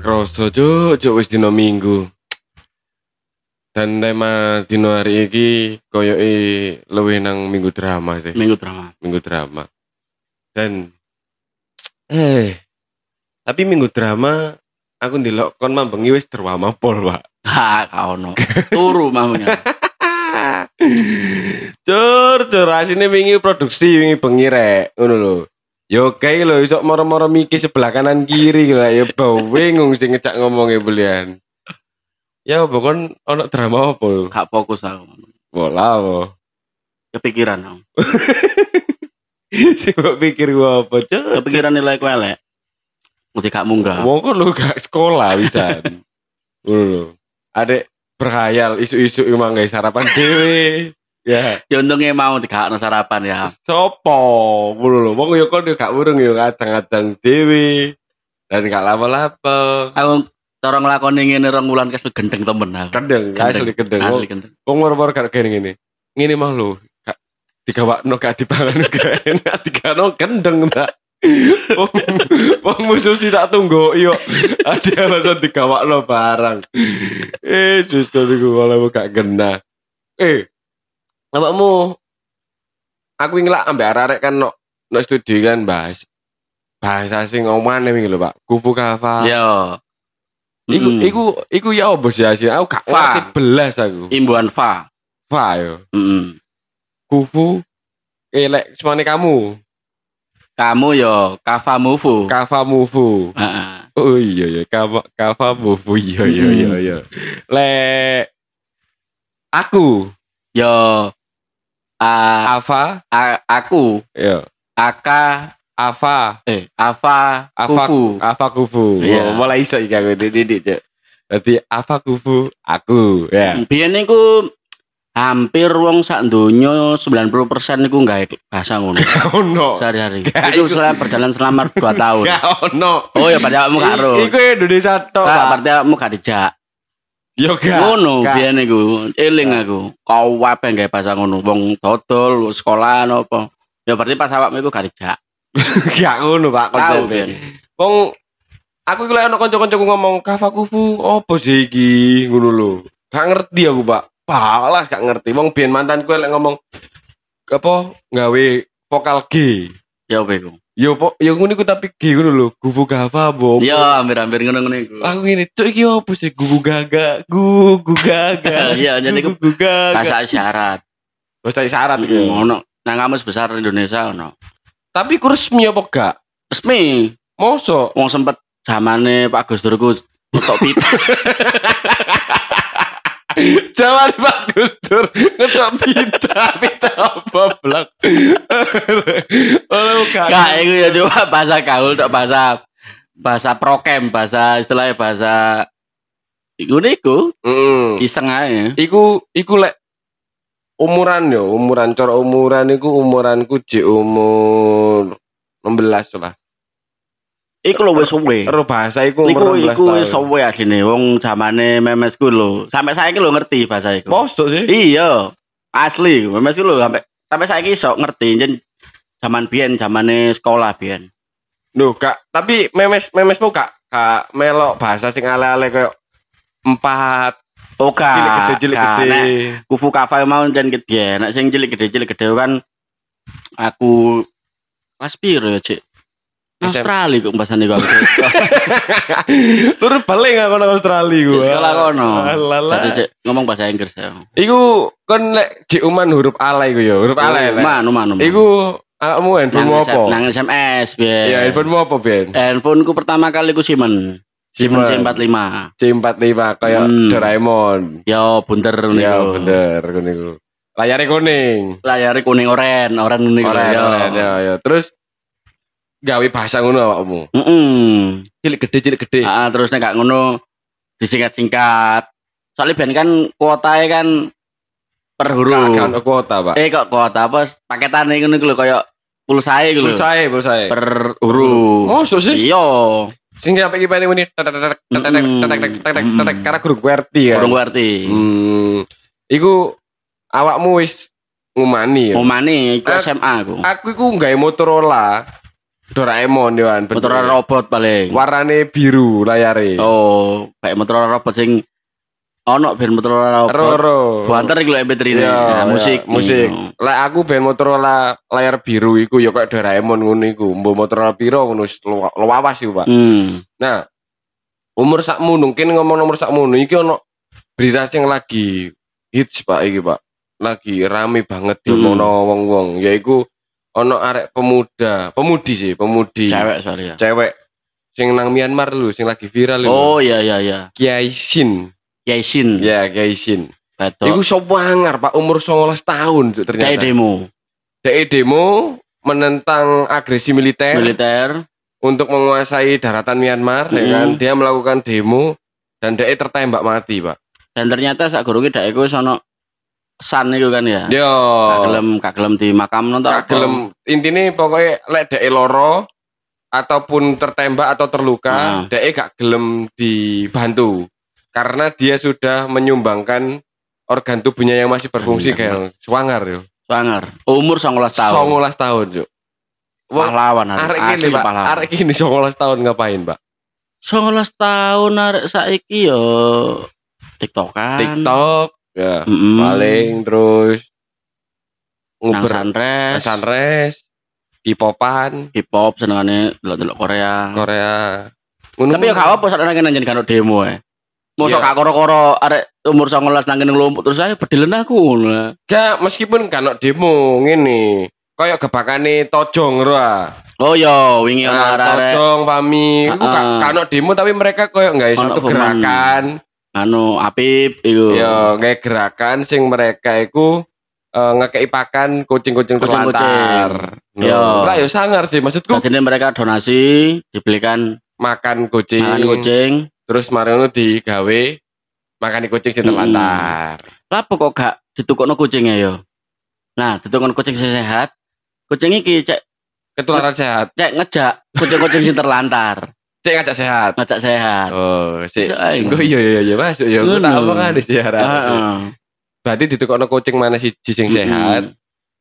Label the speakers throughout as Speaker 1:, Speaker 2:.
Speaker 1: Gak kroso cuk, cuk wis dino Minggu. Dan tema dino hari iki koyoke luwih nang Minggu drama sih,
Speaker 2: Minggu drama.
Speaker 1: Minggu drama. Dan eh tapi Minggu drama aku ndelok kon mambengi wis drama pol, Pak.
Speaker 2: Ha, kau no. Turu mamanya.
Speaker 1: Cur, cur, asine wingi produksi wingi bengi rek, ngono lho. Yo kae lho iso moro-moro mikir sebelah kanan kiri lho, ya bau bingung sing ngecak ngomongnya belian. Ya pokon ono drama apa? lho?
Speaker 2: Gak fokus aku.
Speaker 1: Bola apa?
Speaker 2: Kepikiran aku.
Speaker 1: Sing mbok pikir gua apa, cur?
Speaker 2: Kepikiran nilai ku elek. Mesti gak munggah.
Speaker 1: Wong kon lho gak sekolah bisa. Ngono. Adek berkhayal isu-isu emang guys sarapan dhewe. Ya.
Speaker 2: Ya untungnya mau digakno sarapan ya.
Speaker 1: Sopo? Ngono lho. Wong yo kon yo gak urung yo kadang-kadang dhewe. Dan gak lama-lama.
Speaker 2: Aku cara nglakoni ngene rong wulan kes gendeng temen aku.
Speaker 1: Kendeng,
Speaker 2: Gendeng.
Speaker 1: asli kendeng.
Speaker 2: Asli gendeng.
Speaker 1: wong moro-moro gak kene ngene. Ngene mah lho. Digawakno gak dipangan gak enak digawakno kendeng nak. Wong wong musuh sih tak tunggu yo. Ada alasan digawakno barang. Eh, sus niku kalau gak kena. Eh, awakmu aku ngelak ambek arek-arek kan no, no studi kan bahas bahasa sing omane iki lho Pak. Kupu kafa.
Speaker 2: Yo.
Speaker 1: Iku
Speaker 2: Mm.
Speaker 1: iku iku ya opo sih asli? Aku gak ngerti belas aku.
Speaker 2: imbuhan fa.
Speaker 1: Fa yo.
Speaker 2: Mm.
Speaker 1: Kufu elek semane kamu.
Speaker 2: Kamu yo kava mufu.
Speaker 1: Kafa mufu.
Speaker 2: Heeh.
Speaker 1: Oh iya iya kafa kafa mufu iya iya iya iya. Lek aku
Speaker 2: Yo a,
Speaker 1: Ava
Speaker 2: a- aku
Speaker 1: yo
Speaker 2: aka
Speaker 1: Ava
Speaker 2: eh ava
Speaker 1: Ava
Speaker 2: kufu.
Speaker 1: Ava kufu.
Speaker 2: Iya.
Speaker 1: Oh, mulai iso iki aku didik Cuk. Dadi Ava kufu aku ya.
Speaker 2: Biyen niku hampir wong sak donya 90% niku gawe bahasa ngono
Speaker 1: Ono.
Speaker 2: sehari-hari. Itu selama berjalan selama 2 tahun.
Speaker 1: Gak ono.
Speaker 2: Oh ya pada kamu gak ro.
Speaker 1: Iku Indonesia tok. Pak.
Speaker 2: berarti kamu gak dijak.
Speaker 1: Yo gak.
Speaker 2: Ngono biyen niku. Eling aku. Kau wae gawe bahasa ngono. Wong dodol sekolah apa. Ya berarti pas awakmu iku gak dijak.
Speaker 1: Gak ngono Pak
Speaker 2: biyen.
Speaker 1: Wong aku iku lek ono kanca-kancaku ngomong kava kufu opo sih iki ngono lho. Gak ngerti aku, Pak. Balas gak ngerti. Wong biyen mantanku lek ngomong apa gawe vokal G.
Speaker 2: Ya opo iku?
Speaker 1: Yo po, yo ngono iku tapi G ngono lho. Gugu gava apa?
Speaker 2: Ya hampir-hampir ngono-ngono iku.
Speaker 1: Aku ngene, cuk iki opo sih gugu gaga, gugu gaga.
Speaker 2: Iya, jadi
Speaker 1: gugu gaga.
Speaker 2: Bahasa isyarat.
Speaker 1: Bahasa isyarat iku.
Speaker 2: Ono. Nang kamus besar Indonesia ono.
Speaker 1: Tapi ku resmi apa gak?
Speaker 2: Resmi.
Speaker 1: Mosok
Speaker 2: Wong sempet zamane Pak Gus Dur ku ngetok pita.
Speaker 1: Jalan bagus tur ngetok pita pita apa blak. Oh gak.
Speaker 2: Kak, iku ya coba bahasa gaul tok bahasa bahasa prokem, bahasa istilahnya bahasa iku niku
Speaker 1: Mm.
Speaker 2: iseng ae.
Speaker 1: Iku iku lek umuran yo, umuran cara umuran iku umuranku jek umur 16 lah.
Speaker 2: Iku lho wis suwe.
Speaker 1: Karo bahasa iku
Speaker 2: Iku
Speaker 1: umur 16
Speaker 2: iku wis suwe asline wong zamane memesku lho. Sampai saiki lho ngerti bahasa iku.
Speaker 1: Mosok sih?
Speaker 2: Iya. Asli, memesku lho sampai sampai saiki iso ngerti jen zaman biyen zamane sekolah biyen.
Speaker 1: Loh, kak, tapi memes memesmu kak kak melok bahasa sing ale-ale koyo empat
Speaker 2: Oka.
Speaker 1: cilik gede cilik gede.
Speaker 2: kufu kafa mau jan gede nek sing cilik gede cilik gede kan aku kelas piro ya
Speaker 1: SM.
Speaker 2: Australia kok bahasane kok
Speaker 1: Tur balik gak kono Australia gua.
Speaker 2: sekolah kono ngomong bahasa Inggris ya
Speaker 1: Iku kon lek jek uman huruf alay iku ya, huruf alay. lek.
Speaker 2: manu manu
Speaker 1: Iku kamu handphone
Speaker 2: nang,
Speaker 1: apa?
Speaker 2: nang SMS biyen
Speaker 1: Iya, handphone apa, Ben?
Speaker 2: handphoneku pertama kali ku Simon Simon C45
Speaker 1: C45 kayak
Speaker 2: Hmm.
Speaker 1: Doraemon.
Speaker 2: yo bunter
Speaker 1: Ya
Speaker 2: niku
Speaker 1: bener ngono iku. Layarnya kuning.
Speaker 2: layare kuning oren oren niku
Speaker 1: Oren,
Speaker 2: yo
Speaker 1: oren, ya, ya. Terus gawe bahasa ngono awakmu.
Speaker 2: Heeh.
Speaker 1: Cilik gede, cilik gede.
Speaker 2: Ah, terus nek gak ngono disingkat-singkat. Soalnya ben kan kuotanya kan per huruf.
Speaker 1: Gak ono kuota, Pak.
Speaker 2: Eh kok kuota apa paketane ngono iku lho kaya pulsae iku lho.
Speaker 1: Pulsae, pulsae.
Speaker 2: Per huruf.
Speaker 1: Mosok sih?
Speaker 2: Iya.
Speaker 1: Sing sampe iki paling ini tetek tetek tetek tetek tetek tetek karena guru QWERTY kan.
Speaker 2: Kurang ngerti.
Speaker 1: Hmm. Iku awakmu wis ngumani ya.
Speaker 2: Omane iku
Speaker 1: Eh,
Speaker 2: SMA aku.
Speaker 1: Aku iku nggawe Motorola. Doraemon yo kan.
Speaker 2: Motorola robot paling.
Speaker 1: Warnane biru layare.
Speaker 2: Oh, kayak Motorola robot sing ono ben Motorola robot.
Speaker 1: Roro.
Speaker 2: Buanter lho MP3 ne.
Speaker 1: Iya,
Speaker 2: Nah, musik,
Speaker 1: iya, musik.
Speaker 2: Hmm.
Speaker 1: Lek aku ben Motorola layar biru iku ya kayak Doraemon ngono iku. Mbok Motorola piro ngono luawas iku, Pak.
Speaker 2: Hmm.
Speaker 1: Nah, umur sakmu mungkin ngomong nomor sakmu iki ono berita sing lagi hits Pak iki, Pak. Lagi rame banget
Speaker 2: Hmm.
Speaker 1: diomongno wong-wong, yaiku ono arek pemuda, pemudi sih, pemudi.
Speaker 2: Cewek soalnya.
Speaker 1: Cewek sing nang Myanmar lho, sing lagi viral lho.
Speaker 2: Oh iya iya iya.
Speaker 1: Kiai Shin.
Speaker 2: Yaisin.
Speaker 1: Ya, Kiai Shin.
Speaker 2: Betul.
Speaker 1: Iku sopangar, Pak, umur 19 tahun
Speaker 2: Kayak
Speaker 1: ternyata.
Speaker 2: demo
Speaker 1: DE demo menentang agresi militer,
Speaker 2: militer.
Speaker 1: untuk menguasai daratan Myanmar, ya
Speaker 2: Mm.
Speaker 1: kan? Dia melakukan demo dan DE tertembak mati, Pak.
Speaker 2: Dan ternyata sak gurunge dak iku sono san iku kan ya.
Speaker 1: Yo.
Speaker 2: Gak gelem gak gelem di makam nonton
Speaker 1: Gak gelem intine pokoknya lek DE loro ataupun tertembak atau terluka,
Speaker 2: Ah.
Speaker 1: DE gak gelem dibantu karena dia sudah menyumbangkan organ tubuhnya yang masih berfungsi
Speaker 2: Iya,
Speaker 1: kayak swanger yo.
Speaker 2: Sangar. Umur 19 tahun.
Speaker 1: 19 tahun, Cuk.
Speaker 2: Pahlawan
Speaker 1: arek gini, Pak. Arek gini 19 tahun ngapain, Pak?
Speaker 2: 19 tahun arek saiki yo TikTokan.
Speaker 1: TikTok, ya.
Speaker 2: Mm-mm.
Speaker 1: Paling terus
Speaker 2: nang
Speaker 1: nguber
Speaker 2: sunrise,
Speaker 1: sunrise, K-popan,
Speaker 2: hip hop senengane delok-delok Korea.
Speaker 1: Korea. Ngono
Speaker 2: Tapi ya gak apa sak nang nang kan demo ya.
Speaker 1: Iya.
Speaker 2: gak koro-koro arek umur 19 nang kene nglumpuk terus saya bedelen aku ngono.
Speaker 1: Gak, meskipun kan demo ngene. Kayak gebakane tojong ro ah.
Speaker 2: Oh yo wingi ono
Speaker 1: Nah,
Speaker 2: arek
Speaker 1: tojong pami gak
Speaker 2: ah.
Speaker 1: kan demo tapi mereka koyo nggak satu
Speaker 2: pemain.
Speaker 1: gerakan.
Speaker 2: Anu Apip iku.
Speaker 1: Ya, nggak gerakan sing mereka iku eh, ngekei pakan kucing-kucing terlantar.
Speaker 2: Yo.
Speaker 1: No. Lah ya sangar sih maksudku
Speaker 2: Tadine mereka donasi dibelikan
Speaker 1: makan kucing,
Speaker 2: makan kucing.
Speaker 1: terus mari ngono digawe makan kucing sing
Speaker 2: Hmm.
Speaker 1: terlantar.
Speaker 2: Lapo kok gak ditukokno kucingnya yo. Nah, ditukokno kucing sing sehat. Kucing iki cek
Speaker 1: Ketularan sehat.
Speaker 2: cek ngejak kucing-kucing sing terlantar.
Speaker 1: Cek ngajak sehat.
Speaker 2: Ngajak sehat.
Speaker 1: Oh.
Speaker 2: Bisa ae.
Speaker 1: Gue iya iya iya masuk ya. Gue tak omong kan sih arek.
Speaker 2: Heeh.
Speaker 1: Berarti ditukokno kucing mana sih sing
Speaker 2: Mm-mm.
Speaker 1: sehat.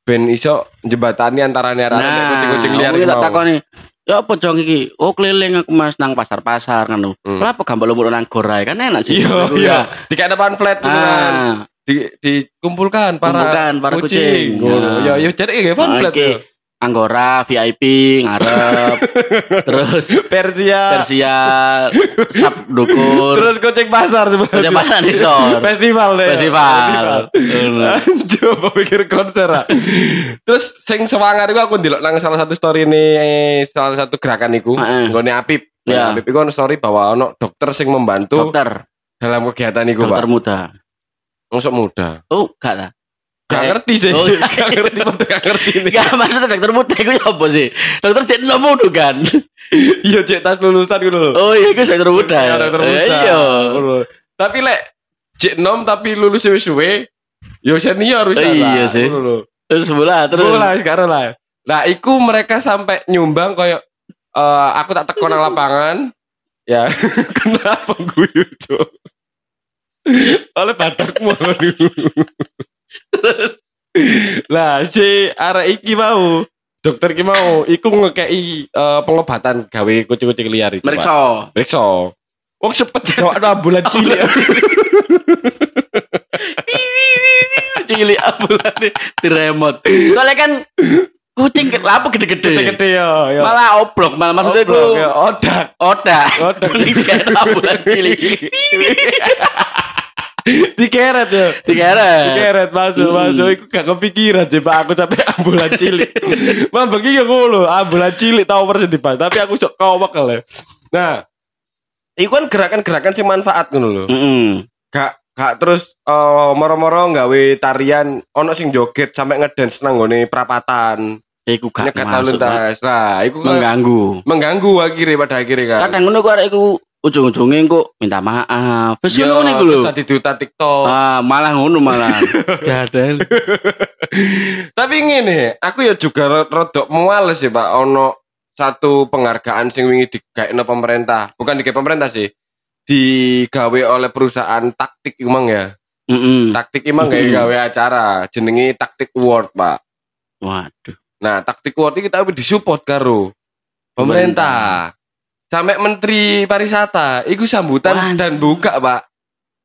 Speaker 1: Ben iso jembatani antara arek
Speaker 2: Nah,
Speaker 1: kucing-kucing liar
Speaker 2: aku tak takoni. Ya apa jong iki? Oh keliling aku Mas nang pasar-pasar kan.
Speaker 1: Hmm.
Speaker 2: Lah apa gambar lumur nang gorai kan enak sih.
Speaker 1: Iya iya. Depan flat beneran.
Speaker 2: Ah,
Speaker 1: Di dikumpulkan para
Speaker 2: Kumpulkan para kucing.
Speaker 1: Ngono. Ya
Speaker 2: Nah.
Speaker 1: ya jadi depan
Speaker 2: Anggora VIP ngarep. terus
Speaker 1: Persia.
Speaker 2: Persia sap dukur.
Speaker 1: Terus kucing pasar sebenarnya.
Speaker 2: Pasar isor.
Speaker 1: Festival deh.
Speaker 2: Festival.
Speaker 1: Coba pikir konser. Terus sing sewangar iku aku ndelok nang salah satu story ini salah satu gerakan iku. Nggone Apip.
Speaker 2: Ya.
Speaker 1: Apip iku story bahwa ono dokter sing membantu
Speaker 2: Dokter,
Speaker 1: dalam kegiatan iku,
Speaker 2: dokter
Speaker 1: Pak.
Speaker 2: muda.
Speaker 1: Masuk muda.
Speaker 2: Oh, gak lah.
Speaker 1: Gak ngerti sih.
Speaker 2: oh, iya.
Speaker 1: Gak ngerti padha gak ngerti ini.
Speaker 2: Gak maksudnya dokter muda itu ya apa sih? Dokter cek nomo kan?
Speaker 1: Iya, cek tas lulusan ngono lho.
Speaker 2: Oh iya, itu dokter muda.
Speaker 1: Iya, dokter muda.
Speaker 2: Eh, Iya.
Speaker 1: Tapi lek cek nom tapi lulus suwe-suwe, yo senior wis
Speaker 2: Oh, iya sih. Terus sebelah terus.
Speaker 1: Lah sekarang lah. Nah, iku mereka sampai nyumbang kayak eh aku tak teko nang lapangan. Ya, kenapa gue itu? Oleh batakmu. Terus lah si arek iki mau dokter iki mau iku ngekei eh, pengobatan gawe kucing-kucing liar itu.
Speaker 2: Meriksa.
Speaker 1: Meriksa. Wong sepet jawab ambulan cilik.
Speaker 2: Cilik ambulan di remote. Soalnya kan kucing apa gede-gede.
Speaker 1: Gede-gede ya. ya.
Speaker 2: Malah oblok, malah maksudnya
Speaker 1: Oblok,
Speaker 2: ku
Speaker 1: ya. odak.
Speaker 2: odak.
Speaker 1: Odak.
Speaker 2: Kayak ambulan cilik.
Speaker 1: Dikeret ya.
Speaker 2: Dikeret.
Speaker 1: Dikeret masuk
Speaker 2: Hmm.
Speaker 1: masuk iku gak kepikiran sih Pak aku sampai ambulan cilik. Mam bagi ya ngono, ambulan cilik tau persis dibahas, tapi aku sok kawak ya. Nah, iku kan gerakan-gerakan sing manfaat ngono lho.
Speaker 2: Heeh.
Speaker 1: Gak gak terus eh, moro-moro nggawe tarian ono sing joget sampai ngedance nang nggone prapatan.
Speaker 2: Iku gak masuk. Mas.
Speaker 1: lintas. Nah, iku kan
Speaker 2: Mengganggu.
Speaker 1: mengganggu akhirnya pada akhirnya kan.
Speaker 2: Kadang ngono kok iku ujung-ujungnya kok minta maaf. Wis
Speaker 1: Yo,
Speaker 2: ngono niku lho.
Speaker 1: tadi duta TikTok.
Speaker 2: Ah, malah ngono malah. Gadel.
Speaker 1: Tapi ngene, aku ya juga ro- rodok muales ya, Pak. Ono satu penghargaan sing wingi digaekno pemerintah. Bukan digawe pemerintah sih. Digawe oleh perusahaan taktik emang ya.
Speaker 2: Heeh.
Speaker 1: Taktik emang gawe
Speaker 2: Mm-mm.
Speaker 1: gawe acara jenenge Taktik Award, Pak.
Speaker 2: Waduh.
Speaker 1: Nah, Taktik Award iki tapi disupport karo pemerintah. Sampai menteri pariwisata iku sambutan
Speaker 2: Wah.
Speaker 1: dan buka, Pak.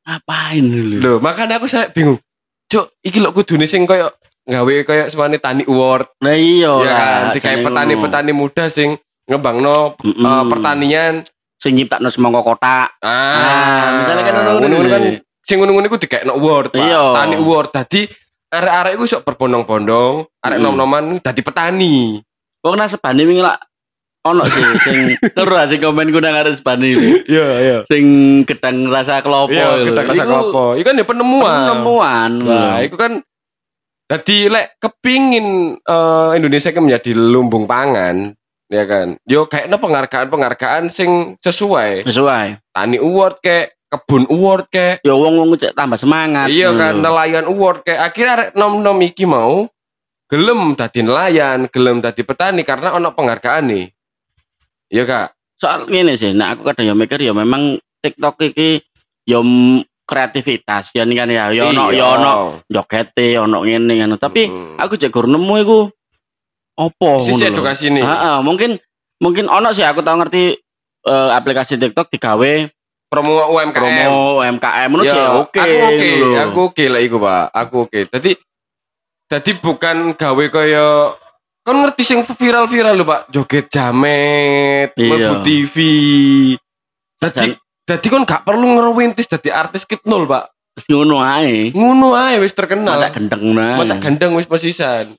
Speaker 2: Ngapain dulu?
Speaker 1: Loh, makanya aku saya bingung. Cuk, iki lho kudune sing koyo gawe koyo semane tani award
Speaker 2: Nah iya
Speaker 1: ya
Speaker 2: lah.
Speaker 1: kan, dikai
Speaker 2: ngono.
Speaker 1: petani-petani muda sing ngembangno
Speaker 2: Mm-mm.
Speaker 1: eh, pertanian.
Speaker 2: sing nyiptakno semangka kotak.
Speaker 1: Ah,
Speaker 2: misalnya kan ngono-ngono
Speaker 1: kan sing ngono-ngono iku dikekno award, Pak.
Speaker 2: Iya.
Speaker 1: Tani award. Dadi arek-arek iku sok berbondong-bondong, arek nom-noman dadi petani.
Speaker 2: Wong nang sebane wingi lak ono sih sing terus sing komen ku nang arek iku.
Speaker 1: Iya, iya.
Speaker 2: Sing gedang rasa klopo
Speaker 1: Iya,
Speaker 2: iku.
Speaker 1: kita kata
Speaker 2: Iku?
Speaker 1: Iku kan ya penemuan.
Speaker 2: Penemuan.
Speaker 1: Nah, itu kan jadi lek kepingin eh, Indonesia kan menjadi lumbung pangan, ya kan. Yo kayaknya penghargaan-penghargaan sing sesuai.
Speaker 2: sesuai.
Speaker 1: Tani Award kayak kebun award kayak
Speaker 2: Ya wong-wong cek tambah semangat.
Speaker 1: iya
Speaker 2: ngono
Speaker 1: kan nelayan award kayak akhirnya arek nom-nom iki mau gelem dadi nelayan, gelem dadi petani karena ono penghargaan nih. Iya kak.
Speaker 2: Soal ngene sih, nah aku kadang ya mikir ya memang TikTok iki ya m- kreativitas ya kan ya. Ya ono
Speaker 1: Iya.
Speaker 2: ya ono jogete, ono ngene ngono. Tapi
Speaker 1: Mm.
Speaker 2: aku cek gur nemu iku opo
Speaker 1: sisi edukasi nih.
Speaker 2: Heeh, mungkin mungkin ono sih aku tau ngerti eh, aplikasi TikTok digawe
Speaker 1: Promo UMKM.
Speaker 2: promo UMKM menurut
Speaker 1: Ya,
Speaker 2: sih oke.
Speaker 1: Aku oke,
Speaker 2: lho.
Speaker 1: aku oke lah iku, Pak. Aku oke. Jadi jadi bukan gawe kaya kan ngerti sing viral-viral lho, Pak. Joget jamet,
Speaker 2: Iya.
Speaker 1: TV. Jadi jadi kon gak perlu ngerwintis dadi artis kit nol, Pak.
Speaker 2: Terus ngono ae.
Speaker 1: Ngono ae wis terkenal.
Speaker 2: Mata gendeng nah.
Speaker 1: Mata gandeng wis posisan.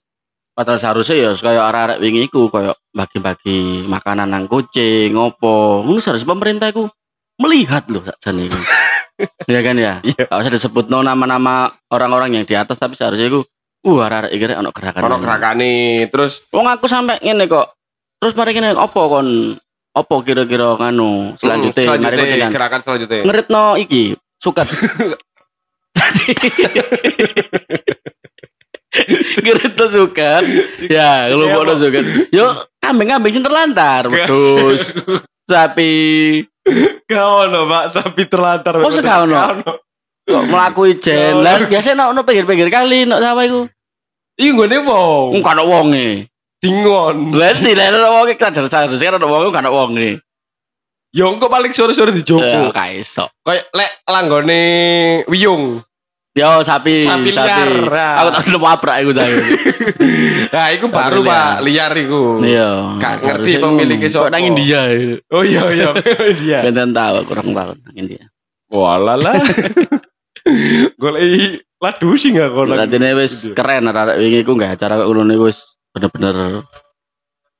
Speaker 2: Padahal seharusnya ya kayak arah-arah wingi iku kayak bagi-bagi makanan nang kucing, ngopo. Ngono seharusnya pemerintah iku melihat loh sakjane iku. Iya kan ya?
Speaker 1: Iya.
Speaker 2: Gak usah disebut no nama-nama orang-orang yang di atas tapi seharusnya iku uh arah-arah iki rek ono gerakan.
Speaker 1: Ono gerakane terus
Speaker 2: Wong aku sampai ngene kok. Terus mari ngene opo kon opo kira-kira nganu selanjutnya,
Speaker 1: Mm,
Speaker 2: mari
Speaker 1: selanjutnya gerakan selanjutnya.
Speaker 2: ngeritno iki suket. ngeritno suket. Ya, kalau
Speaker 1: Iya,
Speaker 2: suket. Yo kambing-kambing sing terlantar, wedhus, sapi,
Speaker 1: Gak ono, Pak, sapi terlantar.
Speaker 2: Oh, ono. kok mlaku ijen.
Speaker 1: Yo.
Speaker 2: Lah biasa nek ono pinggir-pinggir kali nek sawah iku.
Speaker 1: Iki nggone wong.
Speaker 2: Engko ono wonge.
Speaker 1: Dingon.
Speaker 2: Lah iki lha ono wonge kan sadar-sadar kan ono wonge kan ono wonge.
Speaker 1: Yo engko paling sore-sore
Speaker 2: Ya
Speaker 1: dijopo.
Speaker 2: ka iso.
Speaker 1: Kayak lek langgone wiyung.
Speaker 2: Yo sapi,
Speaker 1: Sapi liar, ah.
Speaker 2: Aku tak udah wabrak iku tadi.
Speaker 1: Nah, iku baru. Pak, liar iku.
Speaker 2: Iya.
Speaker 1: Gak ngerti
Speaker 2: seharusnya
Speaker 1: pemiliknya.
Speaker 2: Kok
Speaker 1: sopo.
Speaker 2: nang India iku.
Speaker 1: Oh iya iya, iya.
Speaker 2: Benten tahu kurang tahu nang India.
Speaker 1: Walah. Golek ladu sih enggak kono.
Speaker 2: Latine wis
Speaker 1: Gitu.
Speaker 2: keren arek wingi iku nggak acara iku wis bener-bener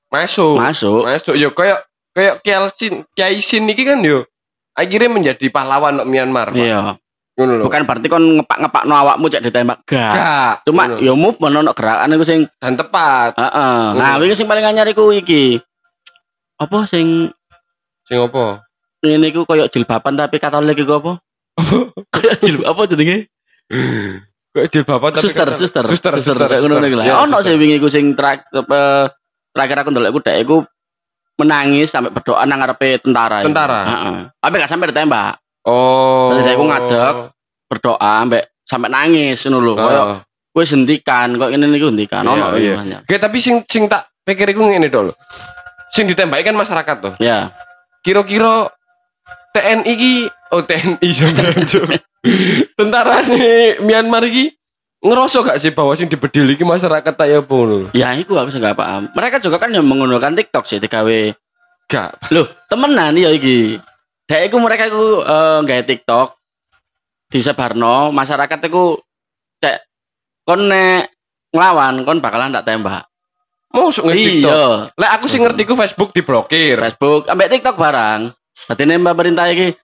Speaker 1: Masuk.
Speaker 2: masuk.
Speaker 1: Masuk yo kayak kayak Kielsin, Kiaisin iki kan yo akhirnya menjadi pahlawan nok Myanmar.
Speaker 2: Iya.
Speaker 1: Ngono.
Speaker 2: Bukan berarti kon ngepak-ngepakno awakmu cek ditembak gak.
Speaker 1: Gak.
Speaker 2: Cuma
Speaker 1: Ngono.
Speaker 2: yo move ono gerakan iku sing
Speaker 1: dan tepat.
Speaker 2: heeh. Nah, wingi sing paling anyar iku iki. Apa sing
Speaker 1: Sing apa?
Speaker 2: ini iku koyo jilbaban tapi katolik iku apa? Kayak jilbab apa jenenge?
Speaker 1: Kayak jilbaban tapi
Speaker 2: suster,
Speaker 1: kata-
Speaker 2: suster,
Speaker 1: suster,
Speaker 2: suster, kayak ngono
Speaker 1: suster.
Speaker 2: iku lah.
Speaker 1: Ya,
Speaker 2: Ono sing wingi iku sing apa, terakhir aku ndelok iku dek iku menangis sampai berdoa nang ngarepe tentara.
Speaker 1: Tentara?
Speaker 2: Heeh. Tapi gak sampai ditembak.
Speaker 1: Oh.
Speaker 2: Terus aku ngadeg. Berdoa sampai sampai nangis ngono lho. Koyo wis hentikan, kok ngene niku hentikan.
Speaker 1: Iya,
Speaker 2: Ono
Speaker 1: iya.
Speaker 2: iya.
Speaker 1: Oke, tapi sing sing tak pikir iku ngene dulu. Sing ditembaki kan masyarakat tuh.
Speaker 2: Ya.
Speaker 1: Kira-kira TNI ki oh TNI sampean. Tentara nih Myanmar iki ngerasa gak sih bahwa sing dibedil iki masyarakat tak ya lho?
Speaker 2: Ya iku aku sih gak paham. Mereka juga kan yang menggunakan TikTok sih digawe.
Speaker 1: Gak.
Speaker 2: Loh, temenan ya iki. Dek iku mereka iku eh, gawe TikTok disebarno, masyarakat iku cek kon nek nglawan kon bakalan tak tembak.
Speaker 1: Mosok nge TikTok.
Speaker 2: Iya,
Speaker 1: Lek aku sing ngerti ku Facebook diblokir.
Speaker 2: Facebook ambek TikTok barang. Dadi nek pemerintah iki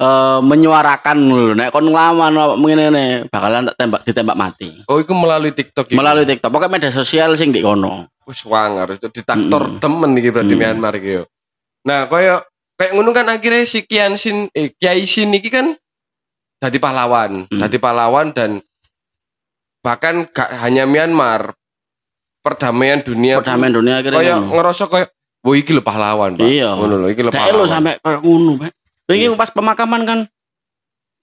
Speaker 2: eh, menyuarakan lho nek kon nglawan ngene bakalan tak tembak ditembak mati.
Speaker 1: Oh, iku melalui TikTok iki.
Speaker 2: Melalui TikTok, pokoknya media sosial sing di kono.
Speaker 1: wis wangar itu ditaktor
Speaker 2: Mm-mm.
Speaker 1: temen iki berarti
Speaker 2: Mm.
Speaker 1: Myanmar iki yo. Nah, koyo kayak ngono kan akhirnya si Kian Sin eh, Kiai Sin iki kan jadi pahlawan,
Speaker 2: Mm.
Speaker 1: jadi pahlawan dan bahkan gak hanya Myanmar perdamaian dunia
Speaker 2: Perdamaian dunia akhirnya
Speaker 1: koyo ngerasa koyo Wah iki lho pahlawan, Pak.
Speaker 2: Iya.
Speaker 1: Ngono lho, iki lho pahlawan.
Speaker 2: sampai kayak ngono, Pak. Iki
Speaker 1: Iya.
Speaker 2: pas pemakaman kan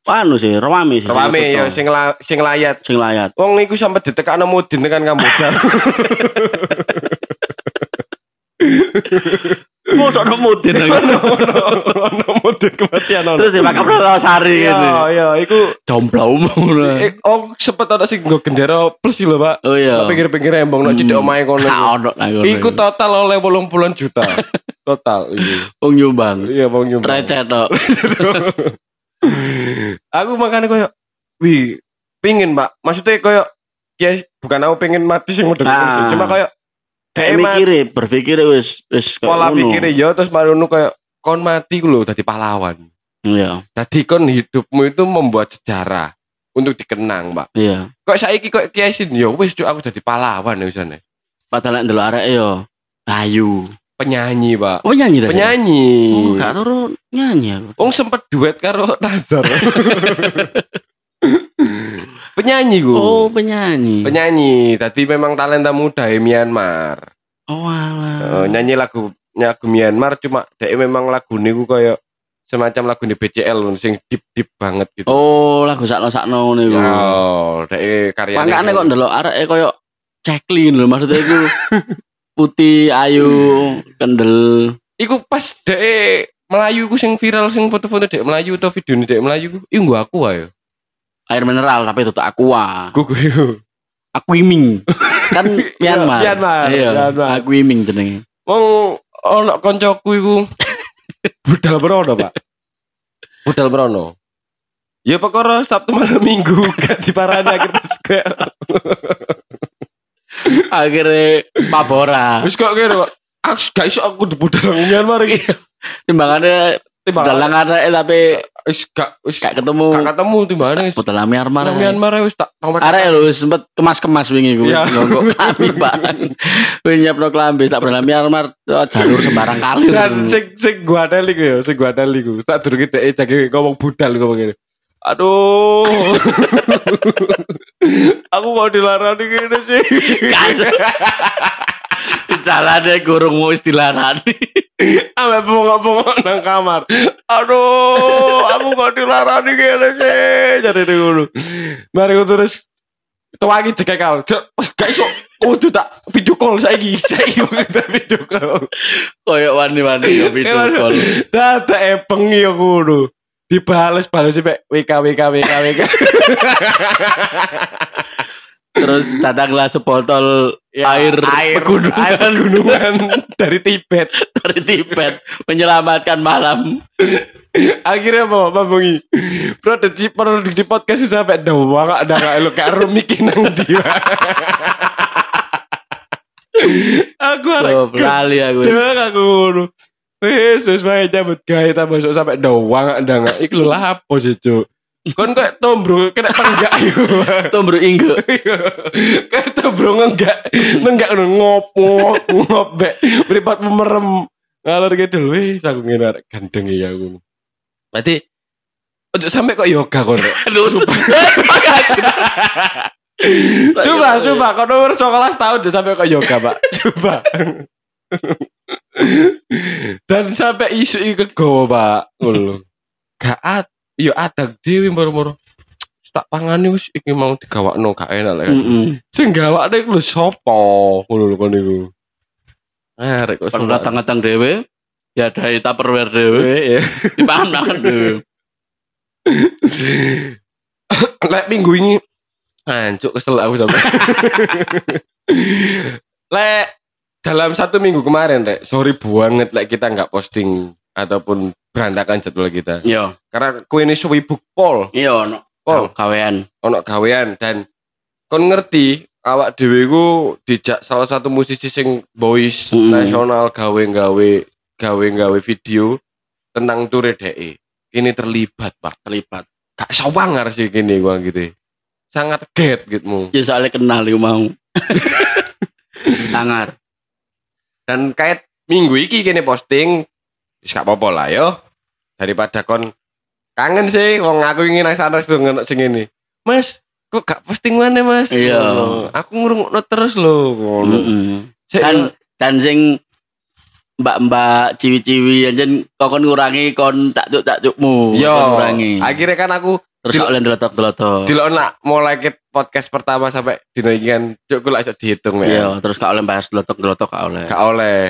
Speaker 2: anu sih, rame sih.
Speaker 1: Rame ya sing la- sing layat.
Speaker 2: sing layat.
Speaker 1: Wong iku sampe ditekakno mudin tekan Kamboja.
Speaker 2: Mosok ono mudin
Speaker 1: ono ono ono mode kematian ono
Speaker 2: Terus dimakan Prawa Sari
Speaker 1: iya
Speaker 2: gitu.
Speaker 1: iya iku
Speaker 2: Jomblo ngono.
Speaker 1: eh, oh sempet ada sing nggo gendera plus lho pak
Speaker 2: Oh iya.
Speaker 1: pinggir-pinggir embong nak cedek omahe
Speaker 2: ono kono.
Speaker 1: iku total oleh 80 juta total iya
Speaker 2: wong nyumbang.
Speaker 1: iya bang nyumbang
Speaker 2: Recet tok.
Speaker 1: aku makanya koyo wih pingin mbak maksudnya koyo ya bukan aku pengen mati sing model
Speaker 2: Ah.
Speaker 1: cuma koyo Mat.
Speaker 2: mikir berpikir wis wis
Speaker 1: pola pikirnya ya terus baru nu kayak kon mati ku lho dadi pahlawan
Speaker 2: Iya,
Speaker 1: Jadi kon hidupmu itu membuat sejarah untuk dikenang, Mbak.
Speaker 2: iya.
Speaker 1: Kok saiki kok Kiai Sin yo wis aku jadi pahlawan ya sana.
Speaker 2: Padahal nek ndelok arek yo ayu.
Speaker 1: Penyanyi, Pak.
Speaker 2: Oh nyanyi tadi.
Speaker 1: Penyanyi.
Speaker 2: Oh, gak turu nyanyi aku.
Speaker 1: Wong sempet duet karo Nazar. penyanyi ku.
Speaker 2: Oh, penyanyi.
Speaker 1: Penyanyi. Tadi memang talenta muda di Myanmar.
Speaker 2: Oh,
Speaker 1: Eh,
Speaker 2: alah.
Speaker 1: nyanyi lagu lagu Myanmar cuma dek memang lagu niku kayak semacam lagu di BCL sing deep deep banget gitu.
Speaker 2: Oh, lagu sakno-sakno ngono iku.
Speaker 1: Ya, dek karyanya.
Speaker 2: Makane kok ndelok areke koyo ceklin lho maksudnya iku putih ayu kendel
Speaker 1: Iku pas dek Melayu ku sing viral sing foto-foto dek Melayu atau video dek Melayu ku, iku gua aku ayo.
Speaker 2: air mineral tapi itu aqua
Speaker 1: Ku ku.
Speaker 2: aquiming kan Myanmar
Speaker 1: Myanmar,
Speaker 2: iya aquiming jenenge
Speaker 1: Wong ono koncoku iku budal berono, Pak. Budal berono. Ya perkara Sabtu malam Minggu gak diparani akhir kayak
Speaker 2: akhirnya pabora
Speaker 1: wis kok kira. Aku gak iso aku dibudal nang Myanmar iki.
Speaker 2: timbangannya
Speaker 1: Timbangan
Speaker 2: dalang arek tapi
Speaker 1: wis gak wis
Speaker 2: gak ketemu
Speaker 1: gak ketemu timbangane wis
Speaker 2: putel Myanmar
Speaker 1: nang Myanmar wis tak nomor
Speaker 2: arek lho sempet kemas-kemas wingi ku
Speaker 1: Iya.
Speaker 2: nggo kami barang wis nyepno klambi tak dalam Myanmar oh, jalur sembarang kali
Speaker 1: Dan sing sing gua teli ku ya, sing gua teli ku. Tak durunge dhek jage ngomong budal ngomong ngene. Aduh. aku mau dilarang gini sih.
Speaker 2: di jalan gurung wis dilarani
Speaker 1: Ambil bongok-bongok nang kamar. Aduh, aku mau dilarang gini sih. Jadi di ngono. Mari aku terus cekek kau. Cek, gak iso. Kudu tak video call saiki. Saiki kita video call.
Speaker 2: koyo wani-wani yo video call
Speaker 1: Dada epeng ya ngono. Dibales-bales sampe WK WK WK WK.
Speaker 2: terus datanglah sebotol air,
Speaker 1: air
Speaker 2: pegunungan
Speaker 1: air pegunungan dari Tibet.
Speaker 2: dari Tibet menyelamatkan malam
Speaker 1: Akhirnya apa Pak Bungi? Produksi produksi podcast itu sampai doang ada nggak lo kayak rumiki nang dia. aku harus
Speaker 2: pelali aku
Speaker 1: Jangan aku. Wis wis wae cabut gawe ta masuk sampai doang ada nggak? Iku lho lah apa sih, Cuk? Kon kayak tombro kena tenggak yo.
Speaker 2: tuh bro inggo
Speaker 1: Kayak tombro enggak enggak ngopo ngopek meripat memerem ngalor gitu wis aku ngene arek gandeng ya aku. Berarti Ojo sampai kok yoga kon.
Speaker 2: Aduh
Speaker 1: Coba, coba, kau nomor 11 tahun udah sampai kok yoga, Pak. Coba. Dan sampai isu iki kegowo, Pak. Ngono. Gak at, yo adang dhewe moro-moro. Tak pangane wis iki mau digawakno gak enak lek.
Speaker 2: Mm-mm.
Speaker 1: Sing gawakne iku lho sapa? Ngono lho kon niku. Arek kok
Speaker 2: datang-datang dewe ya ada tupperware dewe
Speaker 1: ya.
Speaker 2: makan dewe
Speaker 1: Lek minggu ini Ancuk kesel aku sampai. Lek dalam satu minggu kemarin, Rek, sorry banget lek kita nggak posting ataupun berantakan jadwal kita.
Speaker 2: iya
Speaker 1: Karena ku ini sibuk pol,
Speaker 2: iya no
Speaker 1: pol,
Speaker 2: kawean
Speaker 1: ono gawean dan kon ngerti awak dhewe ku dijak salah satu musisi sing boys
Speaker 2: Mm.
Speaker 1: nasional gawe-gawe gawe-gawe video tentang ture DE. Ini terlibat, Pak.
Speaker 2: terlibat
Speaker 1: Gak sawangar sih gini gua gitu. Sangat get gitu.
Speaker 2: ya soalnya kenal iku mau sangar
Speaker 1: Dan kayak minggu iki kene posting wis gak apa-apa lah yo. Daripada kon kangen sih wong aku ingin nang sana tuh ngono sing ini. Mas, kok gak posting mana Mas?
Speaker 2: Iya.
Speaker 1: Aku ngurungno terus lho ngono.
Speaker 2: Mm-mm.
Speaker 1: Sik,
Speaker 2: dan dan sing mbak-mbak ciwi-ciwi anjen kok kon ngurangi kon tak cuk tak cukmu
Speaker 1: yo,
Speaker 2: ngurangi
Speaker 1: akhirnya kan aku
Speaker 2: terus oleh delotok-delotok
Speaker 1: dilok nak mulai podcast pertama sampai dino iki kan cuk kula iso dihitung ya.
Speaker 2: iya terus kak oleh bahas delotok-delotok kak oleh
Speaker 1: Gak oleh.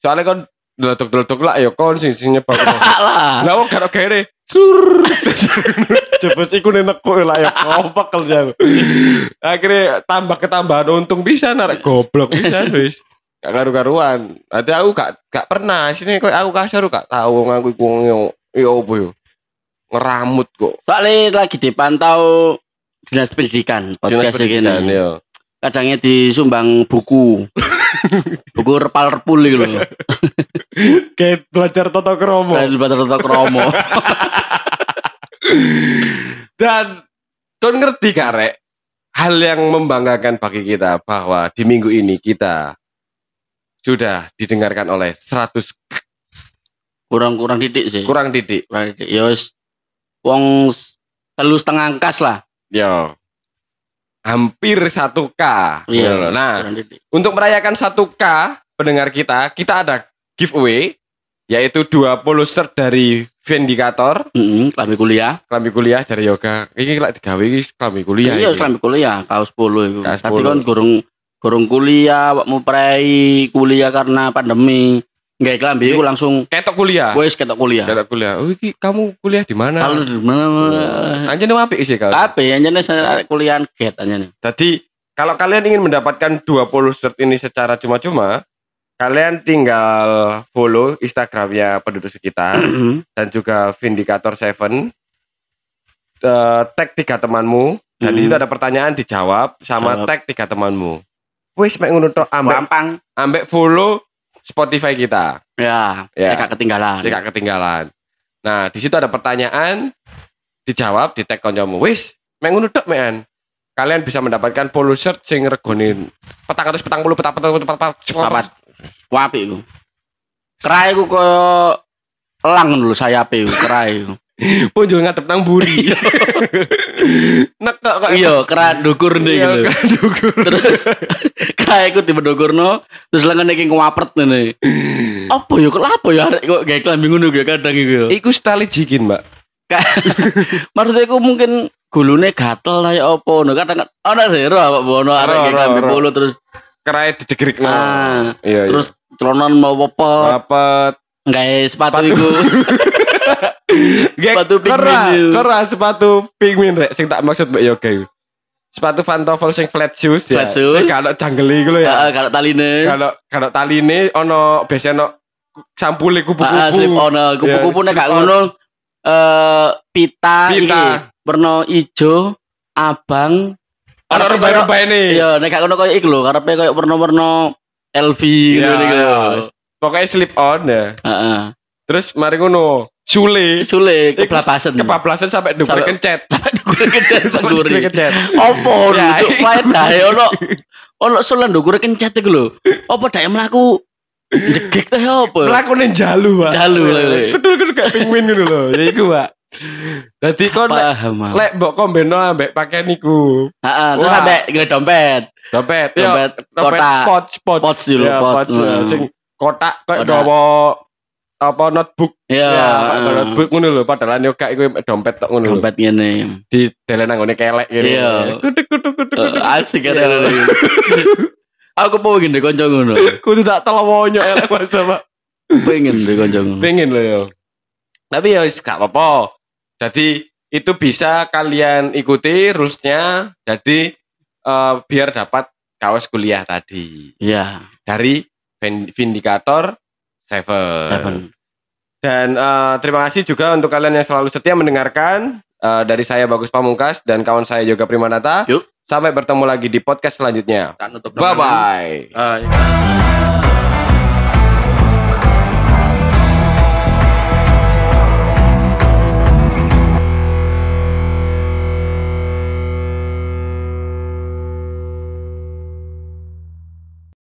Speaker 1: Soalnya kon deletuk-deletuk lah ya kon sing sing nyebab.
Speaker 2: lah.
Speaker 1: Lah wong karo kene sur. Jebus iku nenek kok lah ya kompak kerja. Akhirnya tambah ketambahan untung bisa narik goblok bisa wis. Gak karu-karuan. Ada aku gak gak pernah sini kok aku kasar gak tahu aku iku yo yo yo. Ngeramut kok.
Speaker 2: Soalnya lagi dipantau dinas pendidikan podcast
Speaker 1: Pendidikan,
Speaker 2: ini.
Speaker 1: yo.
Speaker 2: Kadangnya disumbang buku. buku repal-repul gitu loh.
Speaker 1: Kayak belajar tata kromo.
Speaker 2: Dari Batar Kromo.
Speaker 1: Dan kau ngerti gak Rek? Hal yang membanggakan bagi kita bahwa di minggu ini kita sudah didengarkan oleh 100
Speaker 2: Kurang-kurang titik sih.
Speaker 1: kurang titik.
Speaker 2: Kurang titik. Ya wis wong telu setengah angkas lah.
Speaker 1: Yo. Hampir 1K.
Speaker 2: Iya.
Speaker 1: Nah,
Speaker 2: kurang titik.
Speaker 1: untuk merayakan 1K pendengar kita, kita ada giveaway yaitu 20 shirt dari Vindicator,
Speaker 2: Heeh, klambi kuliah.
Speaker 1: kelambi kuliah dari yoga. Ini lek digawe iki kelambi kuliah.
Speaker 2: Iya, klambi kuliah, kaos polo iku.
Speaker 1: Kaos
Speaker 2: Tadi kan gurung gurung kuliah, awakmu prei kuliah karena pandemi. Nggak klambi iku langsung
Speaker 1: Ketok kuliah.
Speaker 2: wis ketok kuliah.
Speaker 1: Ketok kuliah. Oh, iki kamu kuliah di mana?
Speaker 2: Kalau di mana?
Speaker 1: Anjene apik sih kalau.
Speaker 2: Apa anjane saya kuliah get anjane.
Speaker 1: Jadi kalau kalian ingin mendapatkan 20 shirt ini secara cuma-cuma, kalian tinggal follow Instagramnya penduduk sekitar dan juga Vindicator 7. Eh, tag tiga temanmu dan di
Speaker 2: Hmm.
Speaker 1: situ ada pertanyaan dijawab sama
Speaker 2: Jawab.
Speaker 1: tag tiga temanmu. Wis mek ngono tok ambek ambek follow Spotify kita.
Speaker 2: Ya,
Speaker 1: Ya.
Speaker 2: ya. ketinggalan.
Speaker 1: Jika ketinggalan. Nah, di situ ada pertanyaan dijawab di tag koncomu. Wis, mek ngono tok mekan. Kalian bisa mendapatkan polo shirt sing regone petang petang puluh petang petang petang petang
Speaker 2: Papat. Wapi iku. Kerai iku koyo elang dulu sayape iku kerai iku.
Speaker 1: Punjul ngadep nang buri. Nek kok kok
Speaker 2: Iya, kerai dukur nih
Speaker 1: Iya,
Speaker 2: gitu.
Speaker 1: kan dukur.
Speaker 2: Terus kerai iku tiba dukurno, terus lengan iki ngwapret ngene. Apa ya kok apa ya arek kok gawe klambi ngono ya kadang iku.
Speaker 1: Iku style jikin, Mbak.
Speaker 2: Maksudnya iku mungkin gulune gatel lah ya apa no kadang ana zero apa bono arek gawe klambi polo terus
Speaker 1: Kerai dijegrikno.
Speaker 2: ah
Speaker 1: Iya,
Speaker 2: terus celonan mau apa
Speaker 1: Dapat
Speaker 2: gawe sepatu
Speaker 1: Sepatu.
Speaker 2: iku.
Speaker 1: Sepatu
Speaker 2: pingmin
Speaker 1: kera, kera sepatu pingmin rek sing tak maksud mbak yoga iku. Sepatu pantofel sing flat shoes ya.
Speaker 2: Flat shoes.
Speaker 1: Sing kalau janggeli iku lho ya.
Speaker 2: Heeh, kalau taline.
Speaker 1: Kalau kalau taline ono biasanya ono sampule kupu-kupu.
Speaker 2: slip on eh, kupu-kupu
Speaker 1: Ya,
Speaker 2: nek gak ngono eh pita,
Speaker 1: Pita.
Speaker 2: iki warna ijo, abang.
Speaker 1: Ono rembah-rembah ini.
Speaker 2: Iya, nek gak ngono koyo iku lho, karepe koyo warna-warna LV gitu
Speaker 1: iya.
Speaker 2: gitu.
Speaker 1: Pokoknya slip on ya.
Speaker 2: Heeh.
Speaker 1: Terus mari ngono, sule
Speaker 2: Sule
Speaker 1: Iku
Speaker 2: keblabasan.
Speaker 1: kebablasan sampai dukur
Speaker 2: Sampai-
Speaker 1: kencet.
Speaker 2: Dukure kencet
Speaker 1: Sampai
Speaker 2: sagure.
Speaker 1: dukur kencet.
Speaker 2: Apa
Speaker 1: Ya,
Speaker 2: lucu faedahe ono ono sulan dukure kencet iku lho. Apa dae mlaku jegek teh apa?
Speaker 1: Mlakune jalu, Pak.
Speaker 2: Jalu.
Speaker 1: Kudu-kudu kayak penguin ngono lho. Ya iku, Pak. Dadi kon lek mbok kombeno ambek pakaian iku.
Speaker 2: heeh, terus sampe nggawe dompet.
Speaker 1: Dompet,
Speaker 2: Dompet kotak.
Speaker 1: pouch, pouch.
Speaker 2: Pouch dulu,
Speaker 1: Ya, ya,
Speaker 2: Hmm.
Speaker 1: sing kotak kayak
Speaker 2: Kotak.
Speaker 1: Apa notebook
Speaker 2: Iya,
Speaker 1: ya,
Speaker 2: heeh.
Speaker 1: notebook ngono lho padahal yo gak iku dompet tok ngono
Speaker 2: dompet ngene.
Speaker 1: Di nang ngene kelek ngene.
Speaker 2: Iya.
Speaker 1: Kutuk kutuk kutuk kutuk.
Speaker 2: asik kan. Aku pengen deh kanca ngono.
Speaker 1: Kudu tak telewonyo elek Mas Pak.
Speaker 2: Pengen deh kanca ngono.
Speaker 1: Pengen lho yo. Tapi ya wis gak apa-apa. Jadi itu bisa kalian ikuti rulesnya. Jadi eh, biar dapat kaos kuliah tadi
Speaker 2: Iya,
Speaker 1: dari Vin- Vindicator Seven.
Speaker 2: Seven.
Speaker 1: Dan eh, terima kasih juga untuk kalian yang selalu setia mendengarkan eh, dari saya Bagus Pamungkas dan kawan saya Yoga Primanata.
Speaker 2: Yuk.
Speaker 1: Sampai bertemu lagi di podcast selanjutnya. Bye bye.
Speaker 2: Bye.